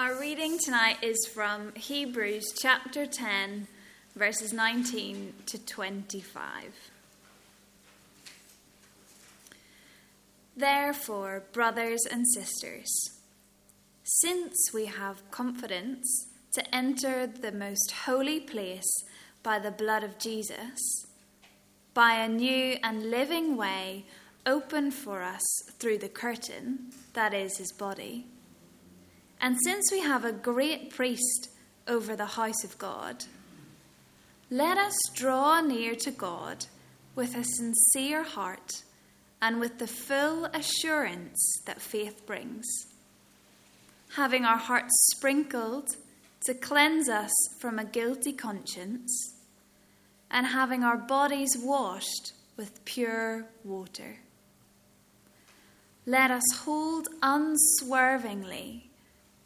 Our reading tonight is from Hebrews chapter 10, verses 19 to 25. Therefore, brothers and sisters, since we have confidence to enter the most holy place by the blood of Jesus, by a new and living way opened for us through the curtain, that is, his body and since we have a great priest over the house of God, let us draw near to God with a sincere heart and with the full assurance that faith brings, having our hearts sprinkled to cleanse us from a guilty conscience, and having our bodies washed with pure water. Let us hold unswervingly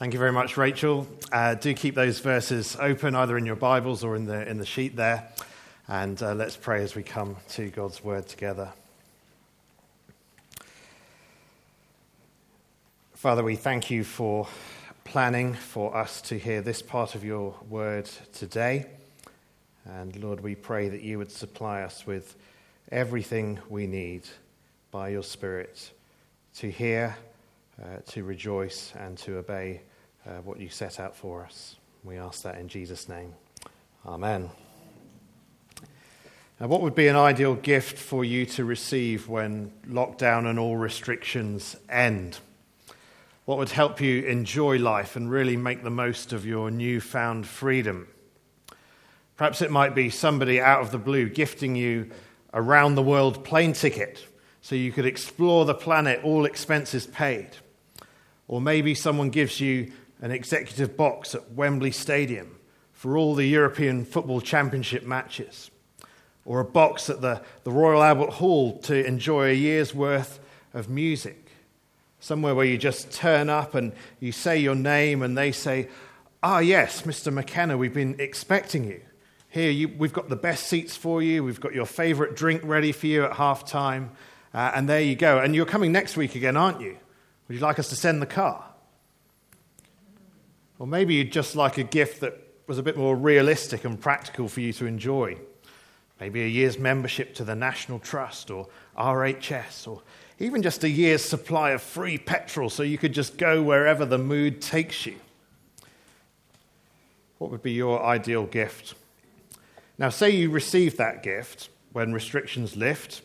Thank you very much, Rachel. Uh, do keep those verses open, either in your Bibles or in the, in the sheet there. And uh, let's pray as we come to God's word together. Father, we thank you for planning for us to hear this part of your word today. And Lord, we pray that you would supply us with everything we need by your Spirit to hear, uh, to rejoice, and to obey uh, what you set out for us. We ask that in Jesus' name. Amen. Now, what would be an ideal gift for you to receive when lockdown and all restrictions end? What would help you enjoy life and really make the most of your newfound freedom? Perhaps it might be somebody out of the blue gifting you a round the world plane ticket so you could explore the planet, all expenses paid. Or maybe someone gives you an executive box at Wembley Stadium for all the European Football Championship matches, or a box at the, the Royal Albert Hall to enjoy a year's worth of music. Somewhere where you just turn up and you say your name and they say, Ah, yes, Mr. McKenna, we've been expecting you. Here, you, we've got the best seats for you. We've got your favorite drink ready for you at half time. Uh, and there you go. And you're coming next week again, aren't you? Would you like us to send the car? Or maybe you'd just like a gift that was a bit more realistic and practical for you to enjoy. Maybe a year's membership to the National Trust or RHS, or even just a year's supply of free petrol so you could just go wherever the mood takes you. What would be your ideal gift? Now, say you received that gift when restrictions lift,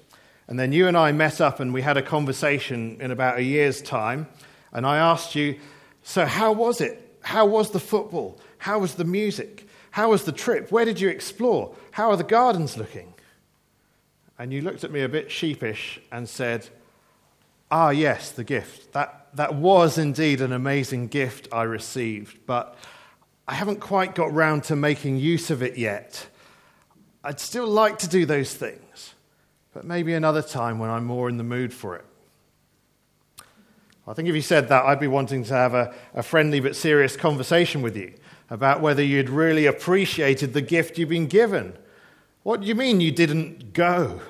and then you and I met up and we had a conversation in about a year's time, and I asked you, So, how was it? How was the football? How was the music? How was the trip? Where did you explore? How are the gardens looking? And you looked at me a bit sheepish and said, Ah, yes, the gift. That, that was indeed an amazing gift I received, but I haven't quite got round to making use of it yet. I'd still like to do those things, but maybe another time when I'm more in the mood for it. I think if you said that, I'd be wanting to have a, a friendly but serious conversation with you about whether you'd really appreciated the gift you've been given. What do you mean you didn't go?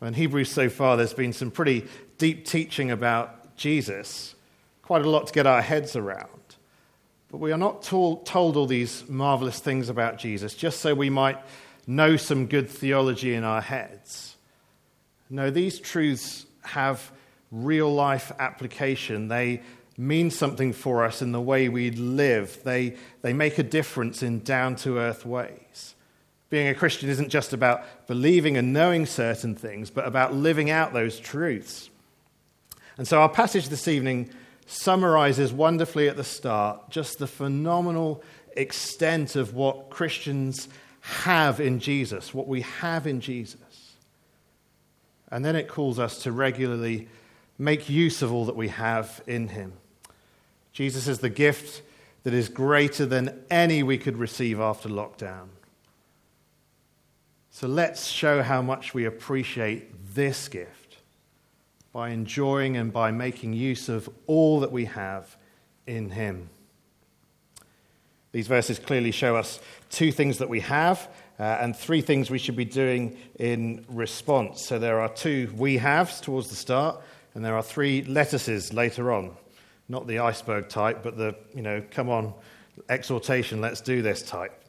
In Hebrews so far, there's been some pretty deep teaching about Jesus, quite a lot to get our heads around. But we are not told, told all these marvelous things about Jesus just so we might know some good theology in our heads. No, these truths have real life application. They mean something for us in the way we live. They, they make a difference in down to earth ways. Being a Christian isn't just about believing and knowing certain things, but about living out those truths. And so our passage this evening summarizes wonderfully at the start just the phenomenal extent of what Christians have in Jesus, what we have in Jesus. And then it calls us to regularly make use of all that we have in him. Jesus is the gift that is greater than any we could receive after lockdown. So let's show how much we appreciate this gift by enjoying and by making use of all that we have in him. These verses clearly show us two things that we have uh, and three things we should be doing in response. So there are two we haves towards the start, and there are three lettuces later on. Not the iceberg type, but the, you know, come on, exhortation, let's do this type.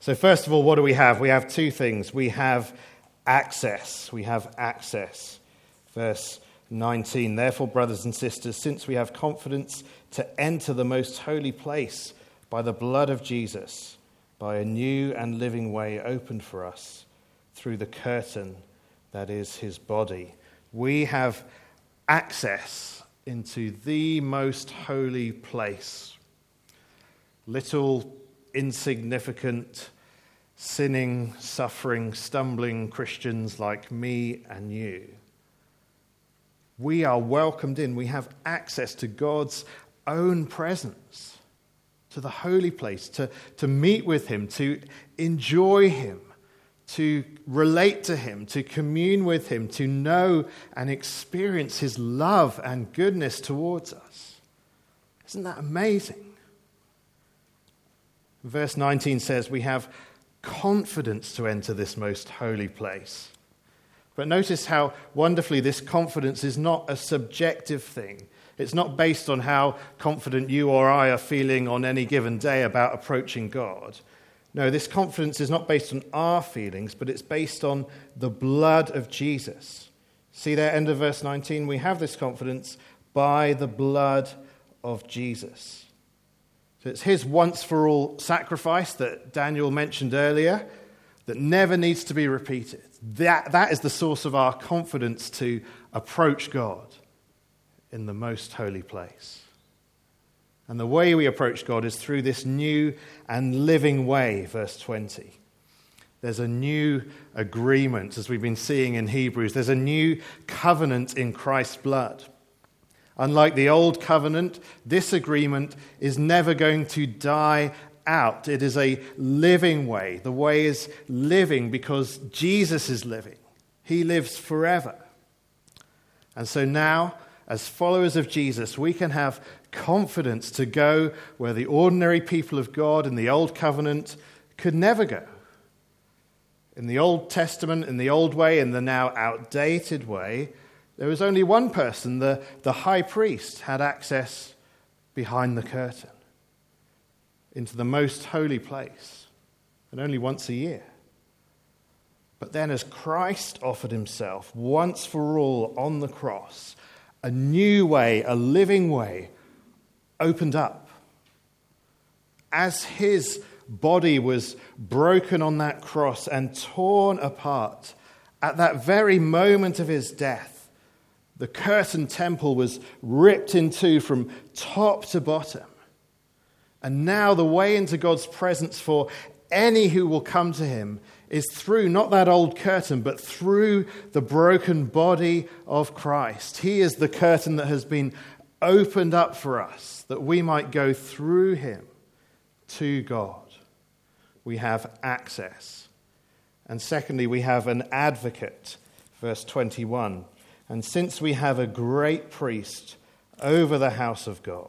So, first of all, what do we have? We have two things. We have access. We have access. Verse 19 Therefore, brothers and sisters, since we have confidence to enter the most holy place by the blood of Jesus, by a new and living way opened for us through the curtain that is his body, we have access into the most holy place. Little, insignificant, sinning, suffering, stumbling Christians like me and you. We are welcomed in. We have access to God's own presence, to the holy place, to, to meet with Him, to enjoy Him to relate to Him, to commune with Him, to know and experience His love and goodness towards us. Isn't that amazing? Verse 19 says, We have confidence to enter this most holy place. But notice how wonderfully this confidence is not a subjective thing. It's not based on how confident you or I are feeling on any given day about approaching God. No, this confidence is not based on our feelings, but it's based on the blood of Jesus. See there, end of verse 19? We have this confidence by the blood of Jesus. So it's his once for all sacrifice that Daniel mentioned earlier that never needs to be repeated. That, that is the source of our confidence to approach God in the most holy place. And the way we approach God is through this new and living way, verse 20. There's a new agreement, as we've been seeing in Hebrews. There's a new covenant in Christ's blood. Unlike the old covenant, this agreement is never going to die out. It is a living way. The way is living because Jesus is living, He lives forever. And so now, as followers of Jesus, we can have confidence to go where the ordinary people of God in the Old Covenant could never go. In the Old Testament, in the old way, in the now outdated way, there was only one person, the, the high priest, had access behind the curtain into the most holy place, and only once a year. But then, as Christ offered himself once for all on the cross, a new way, a living way, opened up. As his body was broken on that cross and torn apart, at that very moment of his death, the curtain temple was ripped in two from top to bottom. And now the way into God's presence for any who will come to him is through not that old curtain, but through the broken body of Christ. He is the curtain that has been opened up for us that we might go through him to God. We have access. And secondly, we have an advocate, verse 21. And since we have a great priest over the house of God,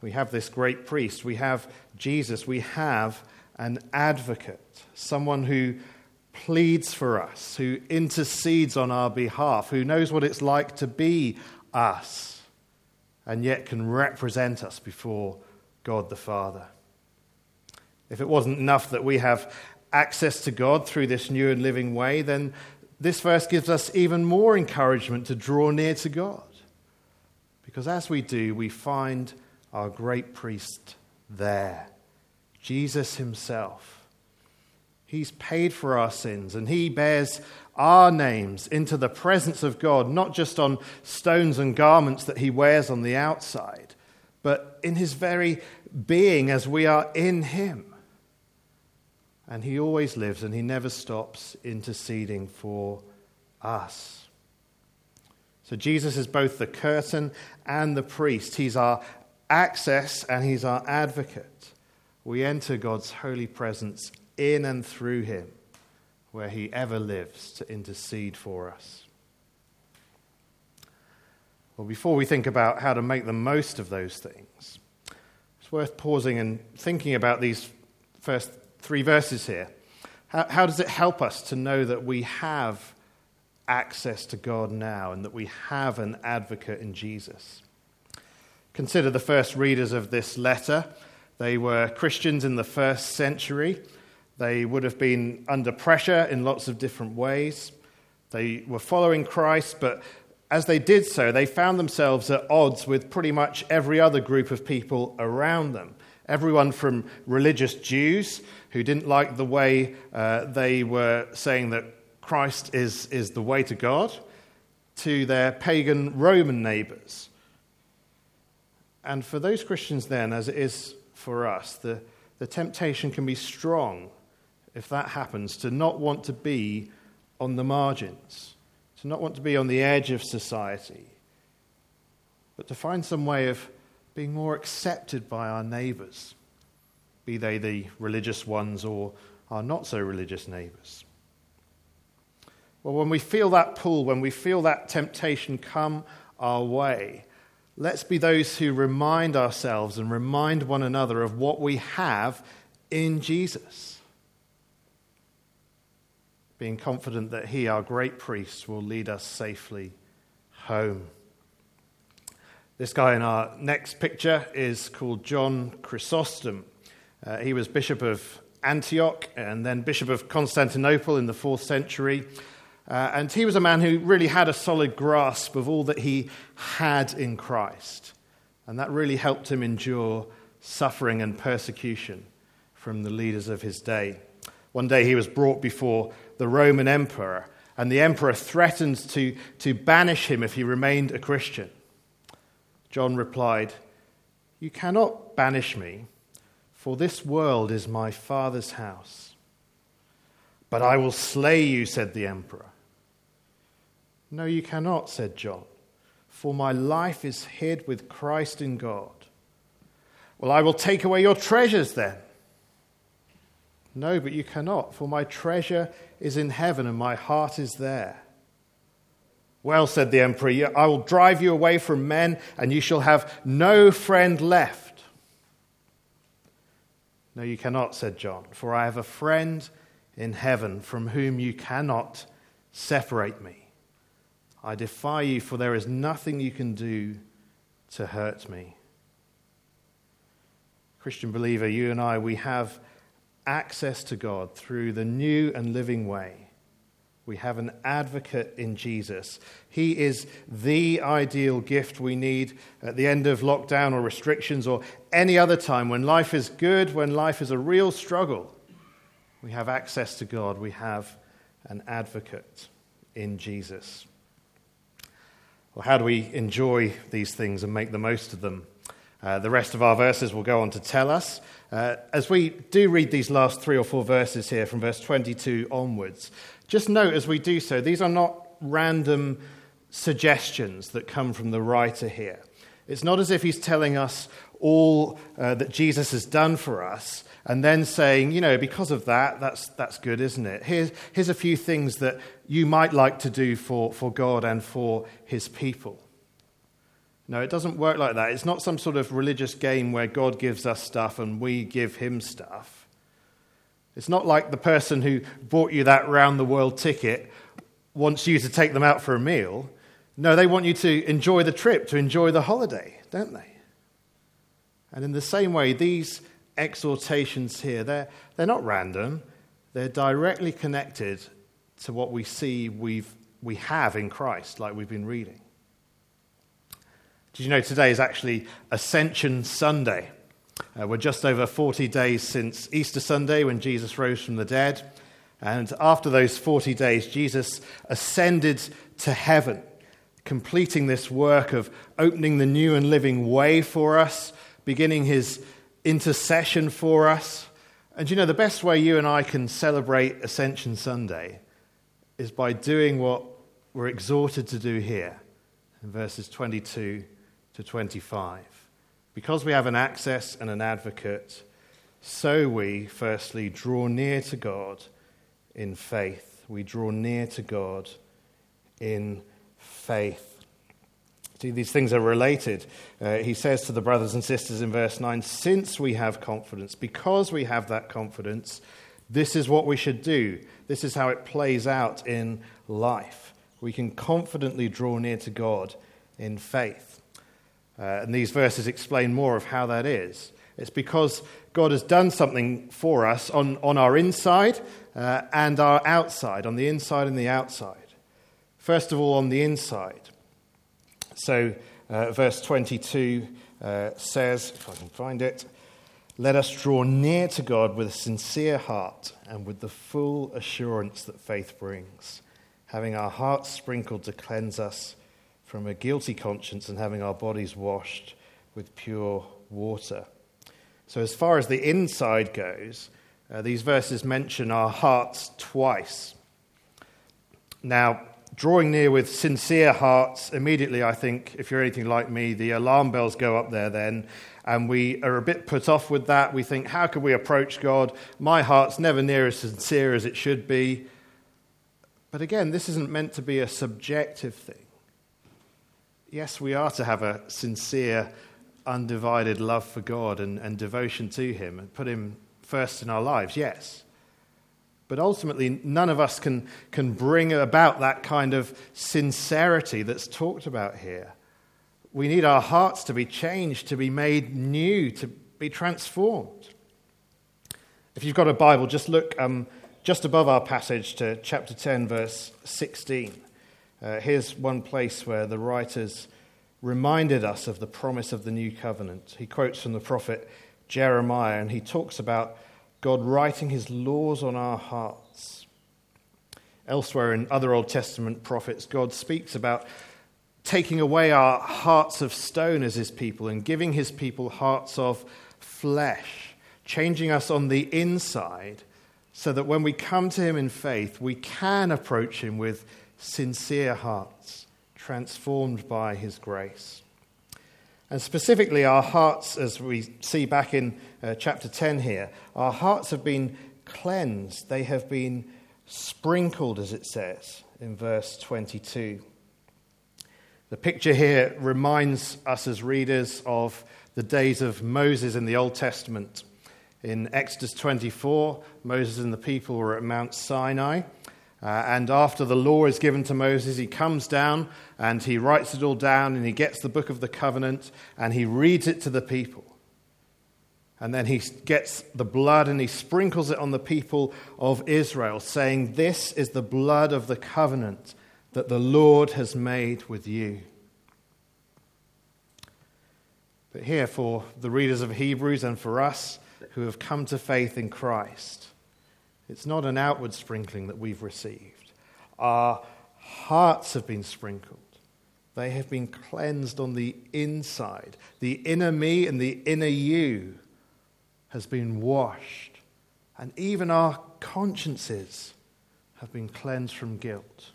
we have this great priest, we have Jesus, we have an advocate, someone who pleads for us, who intercedes on our behalf, who knows what it's like to be us and yet can represent us before God the Father. If it wasn't enough that we have access to God through this new and living way, then this verse gives us even more encouragement to draw near to God. Because as we do, we find our great priest there, Jesus himself. He's paid for our sins, and He bears our names into the presence of God, not just on stones and garments that He wears on the outside, but in His very being as we are in Him. And He always lives, and He never stops interceding for us. So Jesus is both the curtain and the priest. He's our access and He's our advocate. We enter God's holy presence in and through Him, where He ever lives to intercede for us. Well, before we think about how to make the most of those things, it's worth pausing and thinking about these first three verses here. How, how does it help us to know that we have access to God now and that we have an advocate in Jesus? Consider the first readers of this letter. They were Christians in the first century. They would have been under pressure in lots of different ways. They were following Christ, but as they did so, they found themselves at odds with pretty much every other group of people around them. Everyone from religious Jews who didn't like the way uh, they were saying that Christ is, is the way to God, to their pagan Roman neighbors. And for those Christians, then, as it is for us, the, the temptation can be strong if that happens, to not want to be on the margins, to not want to be on the edge of society, but to find some way of being more accepted by our neighbours, be they the religious ones or our not so religious neighbours. Well, when we feel that pull, when we feel that temptation come our way, let's be those who remind ourselves and remind one another of what we have in Jesus being confident that He, our great priest, will lead us safely home. This guy in our next picture is called John Chrysostom. Uh, he was Bishop of Antioch and then Bishop of Constantinople in the fourth century. Uh, and he was a man who really had a solid grasp of all that he had in Christ. And that really helped him endure suffering and persecution from the leaders of his day. One day he was brought before the Roman emperor, and the emperor threatened to, to banish him if he remained a Christian. John replied, You cannot banish me, for this world is my Father's house. But I will slay you, said the emperor. No, you cannot, said John, for my life is hid with Christ in God. Well, I will take away your treasures then. No, but you cannot, for my treasure is in heaven and my heart is there. Well, said the emperor, I will drive you away from men and you shall have no friend left. No, you cannot, said John, for I have a friend in heaven from whom you cannot separate me. I defy you, for there is nothing you can do to hurt me. Christian believer, you and I, we have access to God through the new and living way. We have an advocate in Jesus. He is the ideal gift we need at the end of lockdown or restrictions or any other time when life is good, when life is a real struggle. We have access to God. We have an advocate in Jesus. Well, how do we enjoy these things and make the most of them? Uh, the rest of our verses will go on to tell us. Uh, as we do read these last three or four verses here from verse 22 onwards, just note as we do so, these are not random suggestions that come from the writer here. It's not as if he's telling us all uh, that Jesus has done for us and then saying, you know, because of that, that's, that's good, isn't it? Here's, here's a few things that you might like to do for, for God and for his people. No, it doesn't work like that. It's not some sort of religious game where God gives us stuff and we give him stuff. It's not like the person who bought you that round the world ticket wants you to take them out for a meal. No, they want you to enjoy the trip, to enjoy the holiday, don't they? And in the same way, these exhortations here, they're, they're not random, they're directly connected to what we see we've, we have in Christ, like we've been reading. Did you know today is actually Ascension Sunday? Uh, we're just over 40 days since Easter Sunday when Jesus rose from the dead. And after those 40 days, Jesus ascended to heaven, completing this work of opening the new and living way for us, beginning his intercession for us. And you know, the best way you and I can celebrate Ascension Sunday is by doing what we're exhorted to do here in verses 22 to 25. Because we have an access and an advocate, so we, firstly, draw near to God in faith. We draw near to God in faith. See, these things are related. Uh, he says to the brothers and sisters in verse 9 since we have confidence, because we have that confidence, this is what we should do. This is how it plays out in life. We can confidently draw near to God in faith. Uh, and these verses explain more of how that is. It's because God has done something for us on, on our inside uh, and our outside, on the inside and the outside. First of all, on the inside. So, uh, verse 22 uh, says, if I can find it, let us draw near to God with a sincere heart and with the full assurance that faith brings, having our hearts sprinkled to cleanse us from a guilty conscience and having our bodies washed with pure water. So, as far as the inside goes, uh, these verses mention our hearts twice. Now, drawing near with sincere hearts, immediately, I think, if you're anything like me, the alarm bells go up there then, and we are a bit put off with that. We think, how can we approach God? My heart's never near as sincere as it should be. But again, this isn't meant to be a subjective thing yes, we are to have a sincere, undivided love for God and, and devotion to Him and put Him first in our lives, yes. But ultimately, none of us can, can bring about that kind of sincerity that's talked about here. We need our hearts to be changed, to be made new, to be transformed. If you've got a Bible, just look um, just above our passage to chapter 10, verse 16. Uh, here's one place where the writers reminded us of the promise of the new covenant. He quotes from the prophet Jeremiah, and he talks about God writing his laws on our hearts. Elsewhere in other Old Testament prophets, God speaks about taking away our hearts of stone as his people and giving his people hearts of flesh, changing us on the inside so that when we come to him in faith, we can approach him with sincere hearts, transformed by his grace. And specifically, our hearts, as we see back in uh, chapter 10 here, our hearts have been cleansed. They have been sprinkled, as it says in verse 22. The picture here reminds us as readers of the days of Moses in the Old Testament. In Exodus 24, Moses and the people were at Mount Sinai. Uh, and after the law is given to Moses, he comes down and he writes it all down and he gets the book of the covenant and he reads it to the people. And then he gets the blood and he sprinkles it on the people of Israel, saying, This is the blood of the covenant that the Lord has made with you. But here, for the readers of Hebrews and for us who have come to faith in Christ, it's not an outward sprinkling that we've received. Our hearts have been sprinkled. They have been cleansed on the inside. The inner me and the inner you has been washed. And even our consciences have been cleansed from guilt.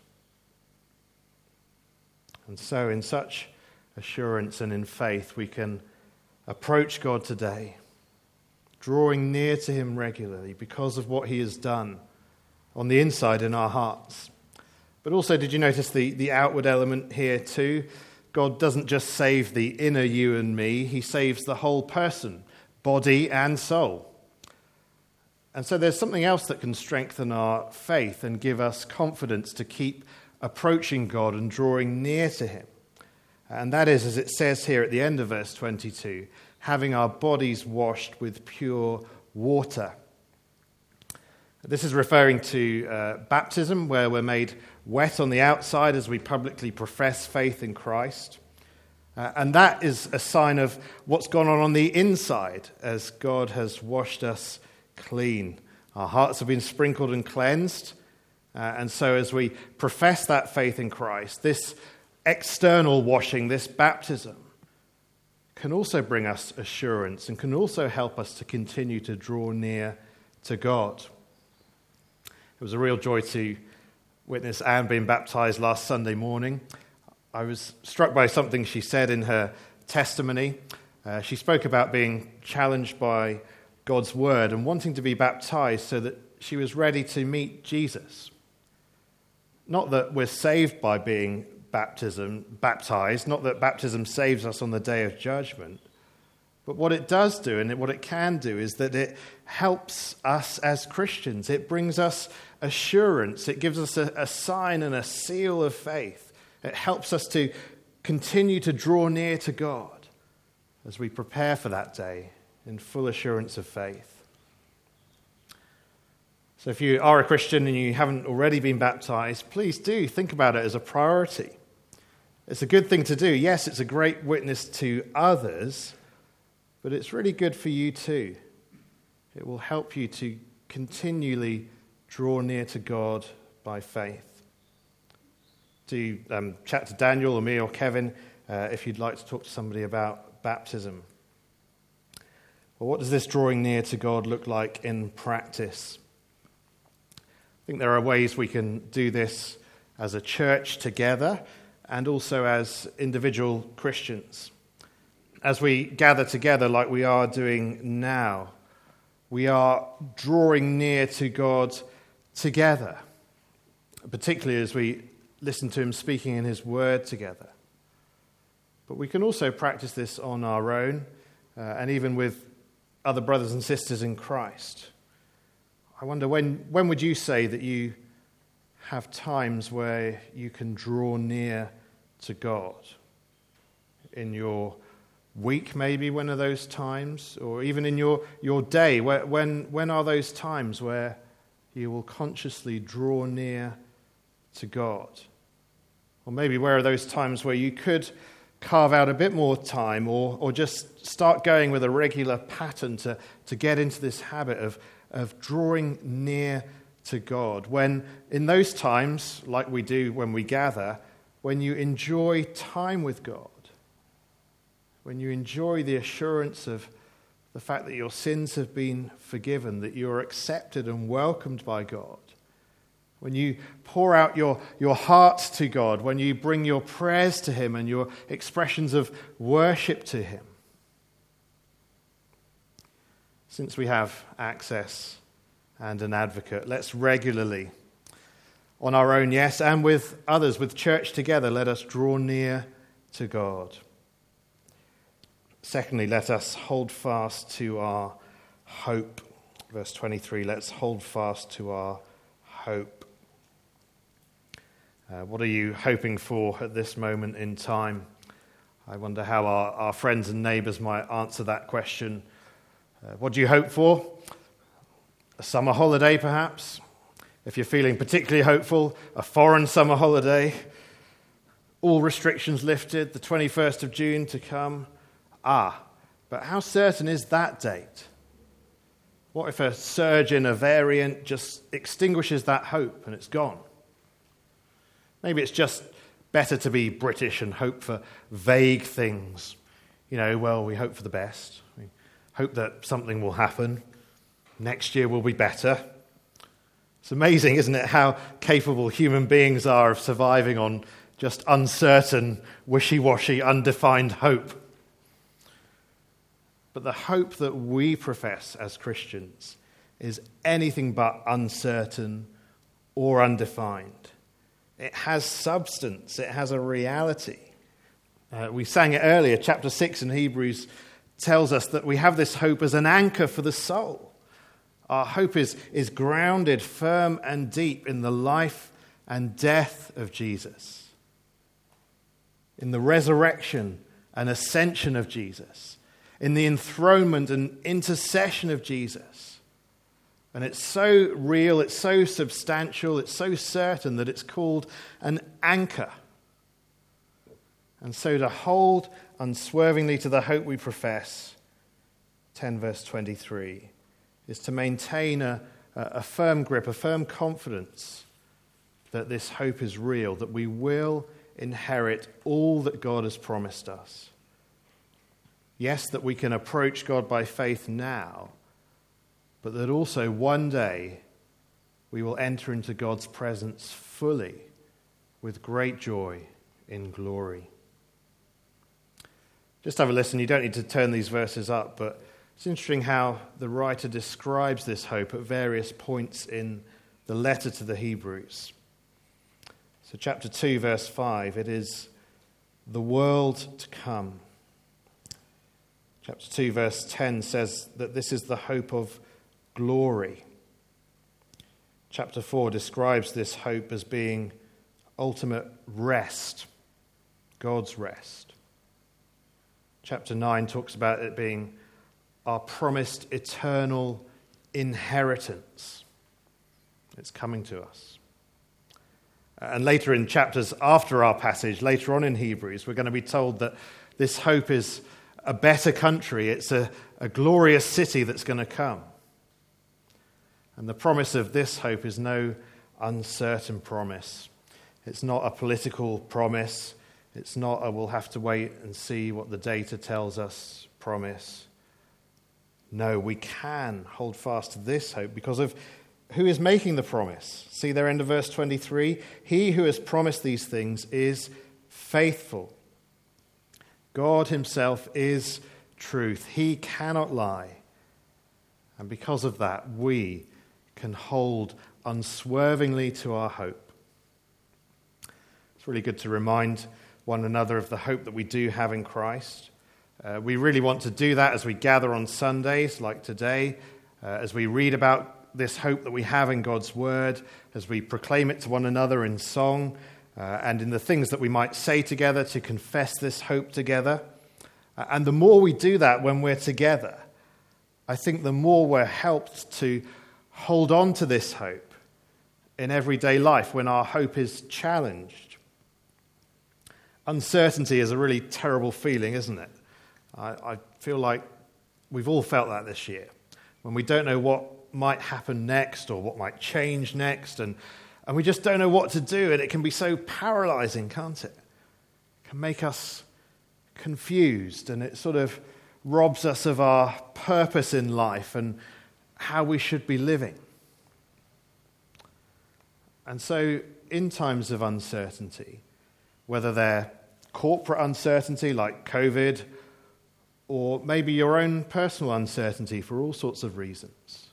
And so, in such assurance and in faith, we can approach God today drawing near to Him regularly because of what He has done on the inside in our hearts. But also, did you notice the, the outward element here too? God doesn't just save the inner you and me, He saves the whole person, body and soul. And so there's something else that can strengthen our faith and give us confidence to keep approaching God and drawing near to Him. And that is, as it says here at the end of verse 22, having our bodies washed with pure water. This is referring to uh, baptism, where we're made wet on the outside as we publicly profess faith in Christ. Uh, and that is a sign of what's gone on on the inside as God has washed us clean. Our hearts have been sprinkled and cleansed. Uh, and so, as we profess that faith in Christ, this external washing, this baptism, can also bring us assurance and can also help us to continue to draw near to God. It was a real joy to witness Anne being baptized last Sunday morning. I was struck by something she said in her testimony. Uh, she spoke about being challenged by God's word and wanting to be baptized so that she was ready to meet Jesus. Not that we're saved by being baptism, baptized, not that baptism saves us on the day of judgment, but what it does do and what it can do is that it helps us as Christians. It brings us assurance, it gives us a, a sign and a seal of faith it helps us to continue to draw near to God as we prepare for that day in full assurance of faith. So, if you are a Christian and you haven't already been baptized, please do think about it as a priority. It's a good thing to do. Yes, it's a great witness to others, but it's really good for you too. It will help you to continually draw near to God by faith Do um, chat to Daniel or me or Kevin uh, if you'd like to talk to somebody about baptism. Well, what does this drawing near to God look like in practice? I think there are ways we can do this as a church together and also as individual Christians. As we gather together like we are doing now, we are drawing near to God together, particularly as we listen to him speaking in his word together. But we can also practice this on our own uh, and even with other brothers and sisters in Christ. I wonder when, when would you say that you have times where you can draw near to God? In your week, maybe, when are those times? Or even in your, your day, where, when, when are those times where you will consciously draw near to God? Or maybe where are those times where you could carve out a bit more time or, or just start going with a regular pattern to, to get into this habit of, of drawing near to God? When in those times, like we do when we gather, when you enjoy time with God, when you enjoy the assurance of the fact that your sins have been forgiven, that you're accepted and welcomed by God, when you pour out your, your heart to God, when you bring your prayers to Him and your expressions of worship to Him. Since we have access and an advocate, let's regularly, on our own, yes, and with others, with church together, let us draw near to God. Secondly, let us hold fast to our hope. Verse 23 let's hold fast to our hope. Uh, what are you hoping for at this moment in time? I wonder how our, our friends and neighbours might answer that question. Uh, what do you hope for? A summer holiday, perhaps? If you're feeling particularly hopeful, a foreign summer holiday, all restrictions lifted, the 21st of June to come. Ah, but how certain is that date? What if a surge in a variant just extinguishes that hope and it's gone? Maybe it's just better to be British and hope for vague things. You know, well, we hope for the best. We hope that something will happen. Next year will be better. It's amazing, isn't it, how capable human beings are of surviving on just uncertain, wishy washy, undefined hope. But the hope that we profess as Christians is anything but uncertain or undefined. It has substance, it has a reality. Uh, we sang it earlier, chapter 6 in Hebrews tells us that we have this hope as an anchor for the soul. Our hope is, is grounded firm and deep in the life and death of Jesus, in the resurrection and ascension of Jesus, in the enthronement and intercession of Jesus. And it's so real, it's so substantial, it's so certain that it's called an anchor. And so to hold unswervingly to the hope we profess, 10 verse 23, is to maintain a, a firm grip, a firm confidence that this hope is real, that we will inherit all that God has promised us. Yes, that we can approach God by faith now, but that also one day we will enter into God's presence fully with great joy in glory. Just have a listen. You don't need to turn these verses up, but it's interesting how the writer describes this hope at various points in the letter to the Hebrews. So, chapter 2, verse 5, it is the world to come. Chapter 2, verse 10 says that this is the hope of glory. Chapter 4 describes this hope as being ultimate rest, God's rest. Chapter 9 talks about it being our promised eternal inheritance. It's coming to us. And later in chapters after our passage, later on in Hebrews, we're going to be told that this hope is a better country, it's a, a glorious city that's going to come. And the promise of this hope is no uncertain promise. It's not a political promise. It's not a we'll have to wait and see what the data tells us promise. No, we can hold fast to this hope because of who is making the promise. See there, end of verse 23? He who has promised these things is faithful. God Himself is truth. He cannot lie. And because of that, we can hold unswervingly to our hope. It's really good to remind one another of the hope that we do have in Christ. Uh, we really want to do that as we gather on Sundays, like today, uh, as we read about this hope that we have in God's Word, as we proclaim it to one another in song, uh, and in the things that we might say together to confess this hope together. Uh, and the more we do that when we're together, I think the more we're helped to hold on to this hope in everyday life when our hope is challenged. Uncertainty is a really terrible feeling, isn't it? I, I, feel like we've all felt that this year when we don't know what might happen next or what might change next, and, and we just don't know what to do, and it can be so paralyzing, can't it? It can make us confused, and it sort of robs us of our purpose in life and how we should be living. And so, in times of uncertainty, whether they're corporate uncertainty like COVID, or maybe your own personal uncertainty for all sorts of reasons,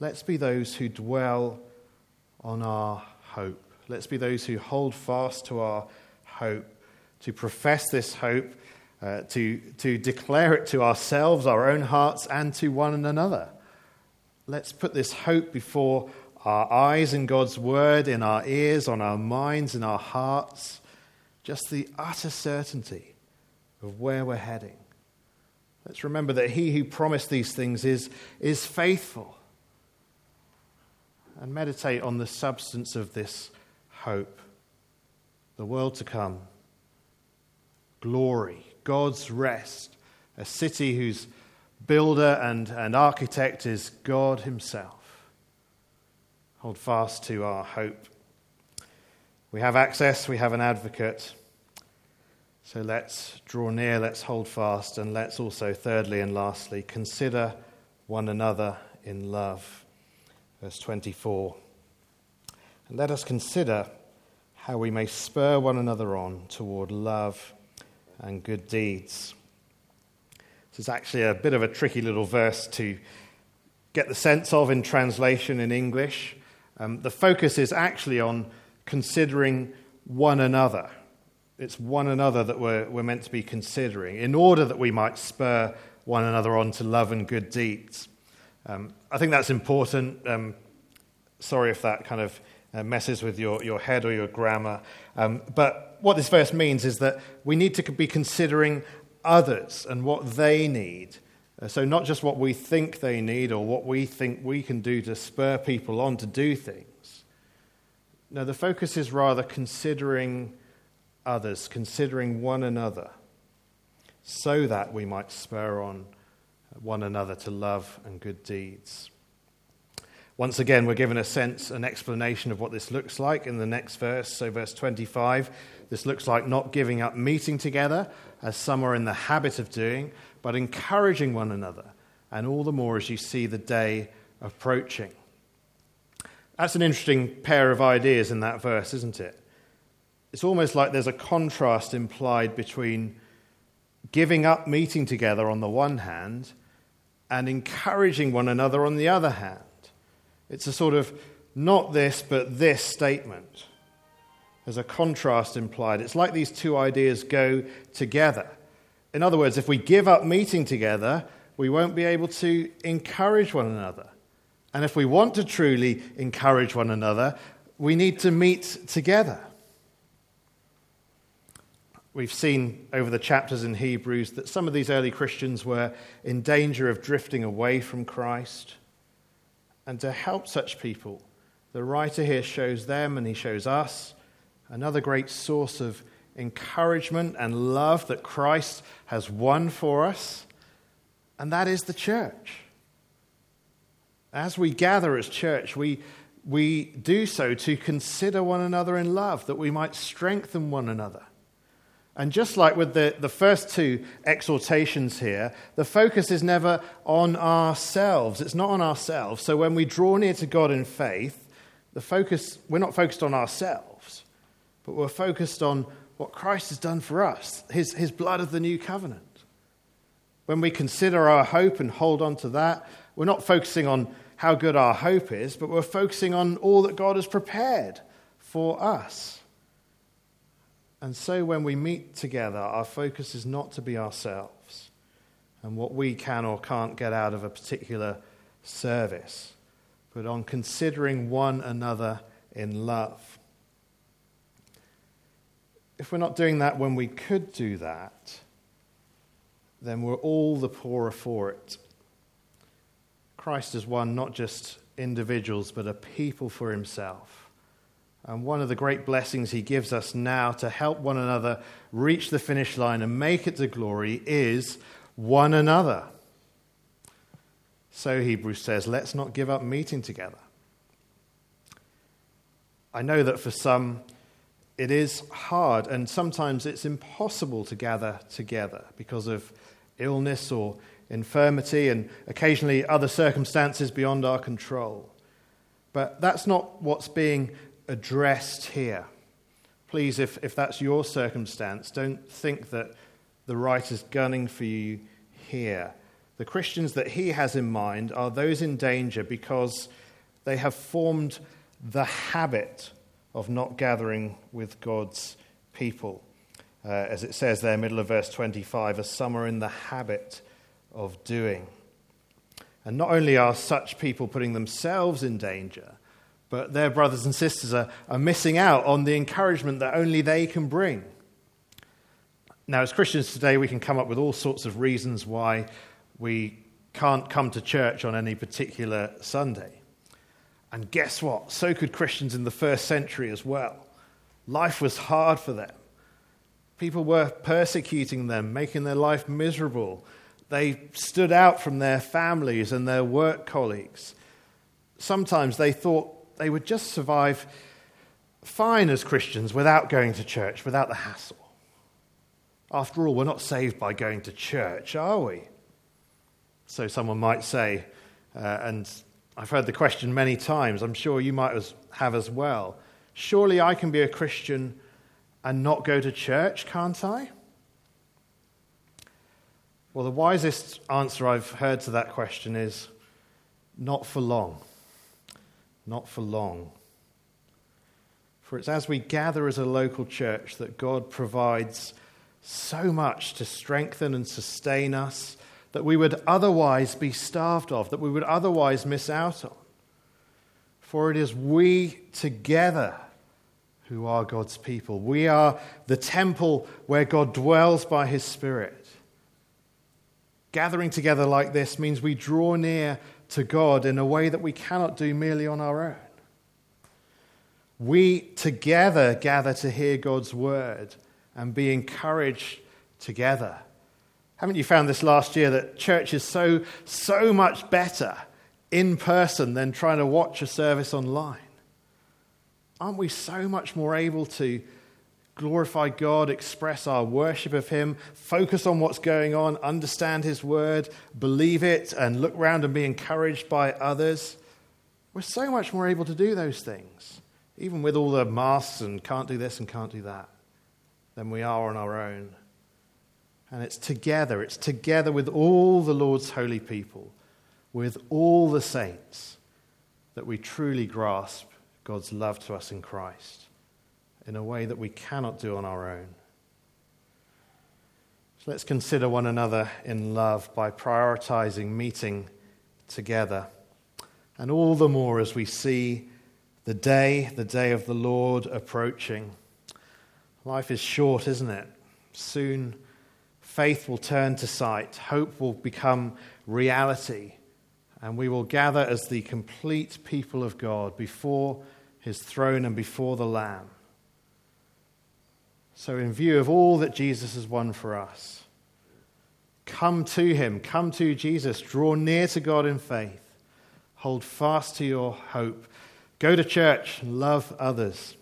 let's be those who dwell on our hope. Let's be those who hold fast to our hope, to profess this hope uh, to, to declare it to ourselves, our own hearts, and to one another. Let's put this hope before our eyes in God's word, in our ears, on our minds, in our hearts. Just the utter certainty of where we're heading. Let's remember that he who promised these things is, is faithful. And meditate on the substance of this hope the world to come, glory, God's rest, a city whose builder and, and architect is God Himself. Hold fast to our hope. We have access, we have an advocate. So let's draw near, let's hold fast, and let's also, thirdly and lastly, consider one another in love. Verse 24. And let us consider how we may spur one another on toward love and good deeds. This is actually a bit of a tricky little verse to get the sense of in translation in English. Um, the focus is actually on considering one another. It's one another that we're, we're meant to be considering in order that we might spur one another on to love and good deeds. Um, I think that's important. Um, sorry if that kind of uh, messes with your, your head or your grammar. Um, but what this verse means is that we need to be considering others and what they need. Uh, so, not just what we think they need or what we think we can do to spur people on to do things. No, the focus is rather considering others, considering one another, so that we might spur on one another to love and good deeds. Once again, we're given a sense, an explanation of what this looks like in the next verse. So, verse 25, this looks like not giving up meeting together, as some are in the habit of doing, but encouraging one another, and all the more as you see the day approaching. That's an interesting pair of ideas in that verse, isn't it? It's almost like there's a contrast implied between giving up meeting together on the one hand and encouraging one another on the other hand. It's a sort of not this, but this statement. There's a contrast implied. It's like these two ideas go together. In other words, if we give up meeting together, we won't be able to encourage one another. And if we want to truly encourage one another, we need to meet together. We've seen over the chapters in Hebrews that some of these early Christians were in danger of drifting away from Christ. And to help such people, the writer here shows them and he shows us another great source of encouragement and love that Christ has won for us, and that is the church. As we gather as church, we, we do so to consider one another in love, that we might strengthen one another. And just like with the, the first two exhortations here, the focus is never on ourselves. It's not on ourselves. So when we draw near to God in faith, the focus, we're not focused on ourselves, but we're focused on what Christ has done for us, his, his blood of the new covenant. When we consider our hope and hold on to that, we're not focusing on how good our hope is, but we're focusing on all that God has prepared for us. And so when we meet together, our focus is not to be ourselves and what we can or can't get out of a particular service, but on considering one another in love. If we're not doing that when we could do that, then we're all the poorer for it. Christ is one, not just individuals, but a people for himself. And one of the great blessings he gives us now to help one another reach the finish line and make it to glory is one another. So Hebrews says, let's not give up meeting together. I know that for some it is hard and sometimes it's impossible to gather together because of illness or infirmity and occasionally other circumstances beyond our control. But that's not what's being addressed here. Please, if, if that's your circumstance, don't think that the writer's gunning for you here. The Christians that he has in mind are those in danger because they have formed the habit of not gathering with God's people. Uh, as it says there, middle of verse 25, as some are in the habit of doing. And not only are such people putting themselves in danger, but their brothers and sisters are, are missing out on the encouragement that only they can bring. Now, as Christians today, we can come up with all sorts of reasons why we can't come to church on any particular Sunday. And guess what? So could Christians in the first century as well. Life was hard for them. People were persecuting them, making their life miserable. They stood out from their families and their work colleagues. Sometimes they thought they would just survive fine as Christians without going to church, without the hassle. After all, we're not saved by going to church, are we? So someone might say, uh, and I've heard the question many times, I'm sure you might have as well. Surely I can be a Christian and not go to church, can't I? Well, the wisest answer I've heard to that question is not for long not for long. For it's as we gather as a local church that God provides so much to strengthen and sustain us that we would otherwise be starved of, that we would otherwise miss out on. For it is we together who are God's people. We are the temple where God dwells by his Spirit. Gathering together like this means we draw near to God in a way that we cannot do merely on our own. We together gather to hear God's word and be encouraged together. Haven't you found this last year that church is so, so much better in person than trying to watch a service online? Aren't we so much more able to glorify God, express our worship of Him, focus on what's going on, understand His word, believe it, and look around and be encouraged by others. We're so much more able to do those things, even with all the masks and can't do this and can't do that, than we are on our own. And it's together, it's together with all the Lord's holy people, with all the saints, that we truly grasp God's love to us in Christ in a way that we cannot do on our own. So let's consider one another in love by prioritizing meeting together. And all the more as we see the day, the day of the Lord approaching. Life is short, isn't it? Soon faith will turn to sight, hope will become reality, and we will gather as the complete people of God before his throne and before the Lamb. So, in view of all that Jesus has won for us, come to him, come to Jesus, draw near to God in faith, hold fast to your hope, go to church, love others.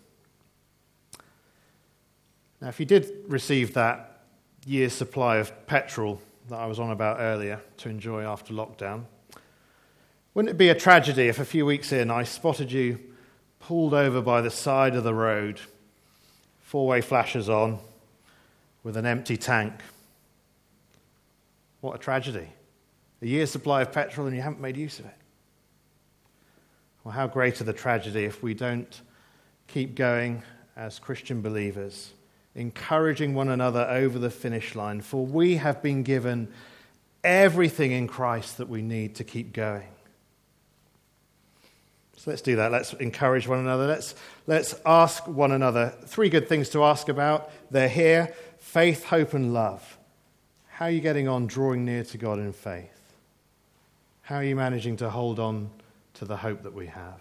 Now, if you did receive that year's supply of petrol that I was on about earlier to enjoy after lockdown, wouldn't it be a tragedy if a few weeks in I spotted you pulled over by the side of the road? Four way flashes on with an empty tank. What a tragedy. A year's supply of petrol and you haven't made use of it. Well, how great greater the tragedy if we don't keep going as Christian believers, encouraging one another over the finish line, for we have been given everything in Christ that we need to keep going. So let's do that. Let's encourage one another. Let's, let's ask one another. Three good things to ask about. They're here faith, hope, and love. How are you getting on drawing near to God in faith? How are you managing to hold on to the hope that we have?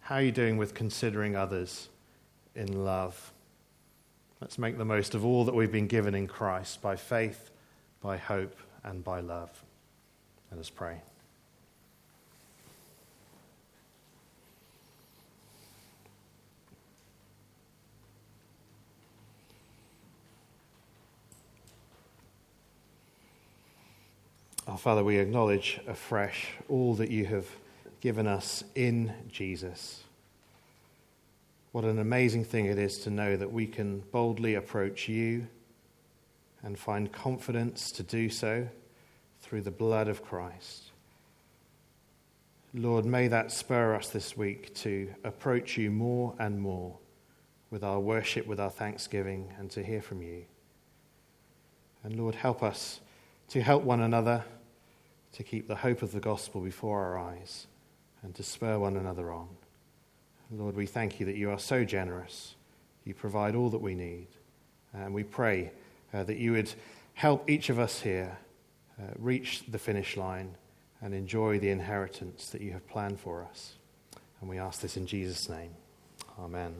How are you doing with considering others in love? Let's make the most of all that we've been given in Christ by faith, by hope, and by love. Let us pray. Our Father, we acknowledge afresh all that you have given us in Jesus. What an amazing thing it is to know that we can boldly approach you and find confidence to do so through the blood of Christ. Lord, may that spur us this week to approach you more and more with our worship, with our thanksgiving, and to hear from you. And Lord, help us to help one another to keep the hope of the gospel before our eyes and to spur one another on. Lord, we thank you that you are so generous. You provide all that we need. And we pray uh, that you would help each of us here uh, reach the finish line and enjoy the inheritance that you have planned for us. And we ask this in Jesus' name. Amen.